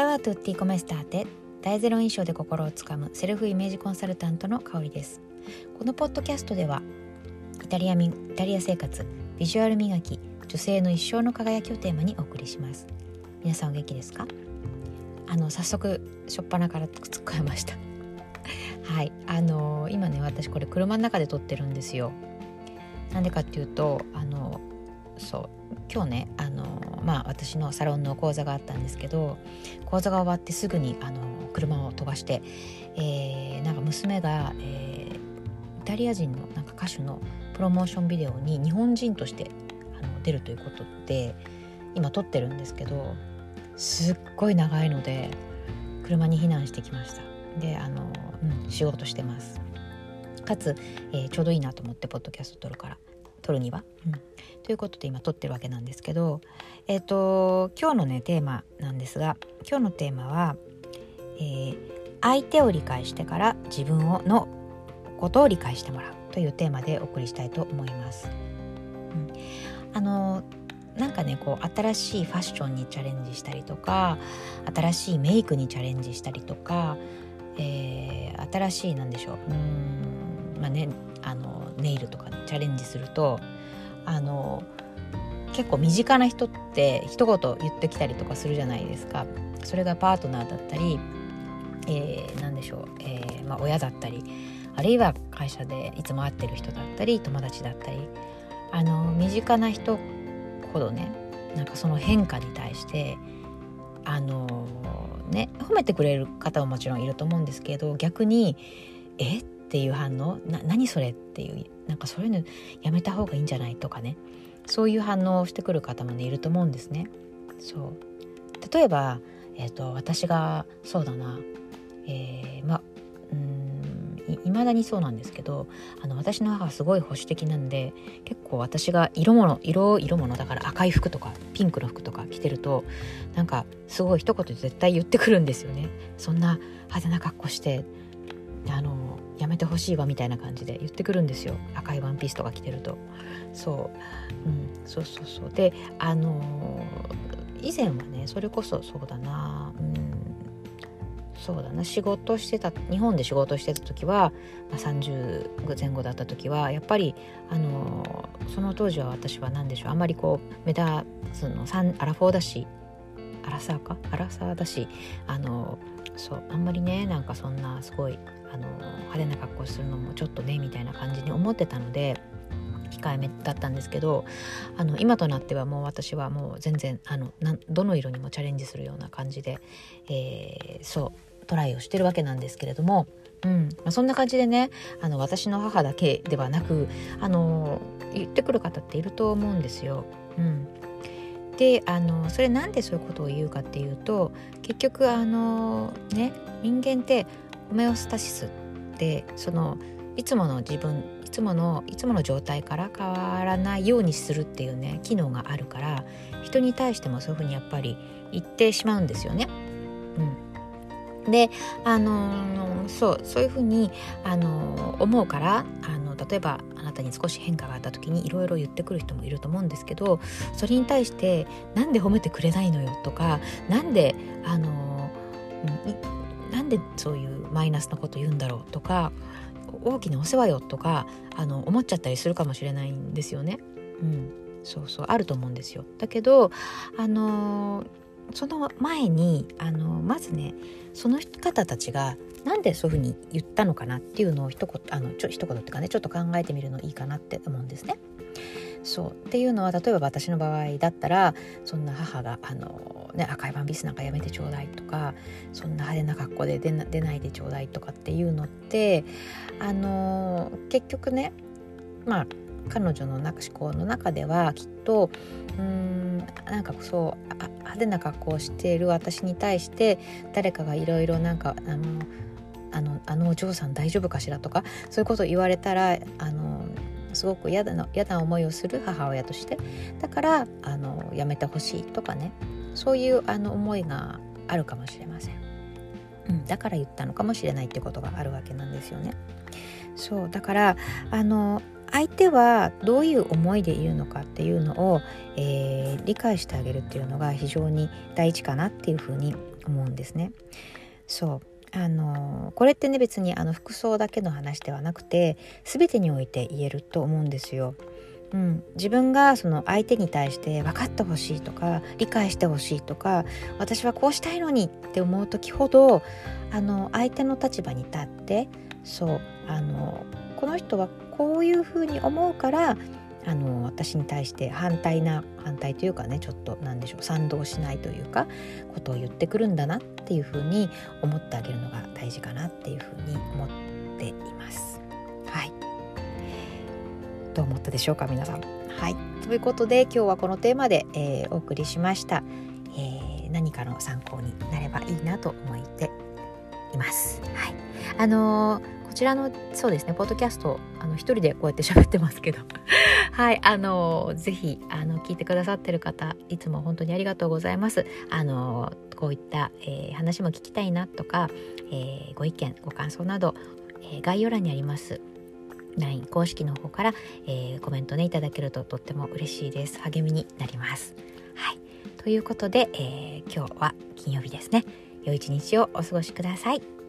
Ciao a tutti, come state? 大ゼロ印象で心をつかむセルフイメージコンサルタントの香りです。このポッドキャストではイタリアイタリア生活ビジュアル磨き女性の一生の輝きをテーマにお送りします。皆さんお元気ですか？あの早速初っ端から突っ込みました。はい。あの今ね私これ車の中で撮ってるんですよ。なんでかっていうとあのそう今日ねあのまあ私のサロンの講座があったんですけど講座が終わってすぐにあの車を飛ばして、えー、なんか娘が、えー、イタリア人のなんか歌手のプロモーションビデオに日本人としてあの出るということで今撮ってるんですけどすっごい長いので車に避難してきました。であの、うん、仕事してます。かつ、えー、ちょうどいいなと思ってポッドキャスト撮るから。撮るには、うん、ということで今撮ってるわけなんですけどえっ、ー、と今日のねテーマなんですが今日のテーマはえー、相手を理解してから自分をのことを理解してもらうというテーマでお送りしたいと思います。うん、あのなんかねこう新しいファッションにチャレンジしたりとか新しいメイクにチャレンジしたりとか、えー、新しいなんでしょううんまあねあのネイルとかチャレンジするとあの結構身近な人って一言言ってきたりとかするじゃないですか。それがパートナーだったりえー、何でしょう、えーまあ、親だったりあるいは会社でいつも会ってる人だったり友達だったりあの身近な人ほどねなんかその変化に対してあのね褒めてくれる方ももちろんいると思うんですけど逆に「えっ?」ていう反応「な何それ?」っていうなんかそういうのやめた方がいいんじゃないとかねそういう反応をしてくる方もねいると思うんですね。そう例えば、えーと私がそうだなえー、まあいまだにそうなんですけどあの私の母はすごい保守的なんで結構私が色物色色物だから赤い服とかピンクの服とか着てるとなんかすごい一言絶対言ってくるんですよねそんな派手な格好してあのやめてほしいわみたいな感じで言ってくるんですよ。赤いワンピースとか着てると。そう、うん、そうそうそう。であの以前はねそれこそそうだな。うん。そうだな。仕事してた日本で仕事してた時は、まあ、30前後だった時はやっぱりあのその当時は私は何でしょう。あんまりこう目立つのアラフォーだしアラサーか？アラサーだしあのそうあんまりねなんかそんなすごいあの派手な格好するのもちょっとねみたいな感じに思ってたので控えめだったんですけどあの今となってはもう私はもう全然あのなどの色にもチャレンジするような感じで、えー、そうトライをしてるわけなんですけれども、うんまあ、そんな感じでねあの私の母だけではなくあの言ってくる方っていると思うんですよ。うん、であのそれなんでそういうことを言うかっていうと結局あのね人間ってホメオスタシスってそのいつもの自分いつものいつもの状態から変わらないようにするっていうね機能があるから人に対してもそういうふうにやっぱり言ってしまうんですよね。うん、であのそうそういうふうにあの思うからあの例えばあなたに少し変化があった時にいろいろ言ってくる人もいると思うんですけどそれに対して「なんで褒めてくれないのよ」とか「なんであのなんでそういうマイナスなこと言うんだろう」とか「大きなお世話よ」とかあの思っちゃったりするかもしれないんですよね。うん、そうそうあると思うんですよ。だけどあのその前にあのまずねその方たちがなんでそういうふうに言ったのかなっていうのを一言あのちょ一言っていうかねちょっと考えてみるのいいかなって思うんですね。そうっていうのは例えば私の場合だったらそんな母があの、ね、赤いワンピースなんかやめてちょうだいとかそんな派手な格好で出ないでちょうだいとかっていうのってあの結局ねまあ彼女の思考の中ではきっとうんなんかそう派手な格好をしている私に対して誰かがいろいろなんかあのあのあのお嬢さん大丈夫かしらとかそういうことを言われたらあのすごく嫌だな嫌な思いをする母親としてだからあのやめてほしいとかねそういうあの思いがあるかもしれません、うん、だから言ったのかもしれないってことがあるわけなんですよね。そうだからあの相手はどういう思いでいるのかっていうのを、えー、理解してあげるっていうのが非常に大事かなっていうふうに思うんですね。そうあのこれってね別にあの服装だけの話ではなくて全てにおいて言えると思うんですよ。うん、自分がその相手に対して分かってほしいとか理解してほしいとか私はこうしたいのにって思う時ほどあの相手の立場に立ってそうあのこの人はこういうふうに思うからあの私に対して反対な反対というかねちょっと何でしょう賛同しないというかことを言ってくるんだなっていうふうに思ってあげるのが大事かなっていうふうに思っています。はいどう思ったでしょうか皆さん。はいということで今日はこのテーマで、えー、お送りしました、えー、何かの参考になればいいなと思っています。はいあのーこちらのそうですねポッドキャストあの一人でこうやって喋ってますけど。はいあのぜひあの聞いてくださってる方いつも本当にありがとうございます。あのこういった、えー、話も聞きたいなとか、えー、ご意見ご感想など、えー、概要欄にあります LINE 公式の方から、えー、コメントねいただけるととっても嬉しいです。励みになります。はい。ということで、えー、今日は金曜日ですね。良い一日をお過ごしください。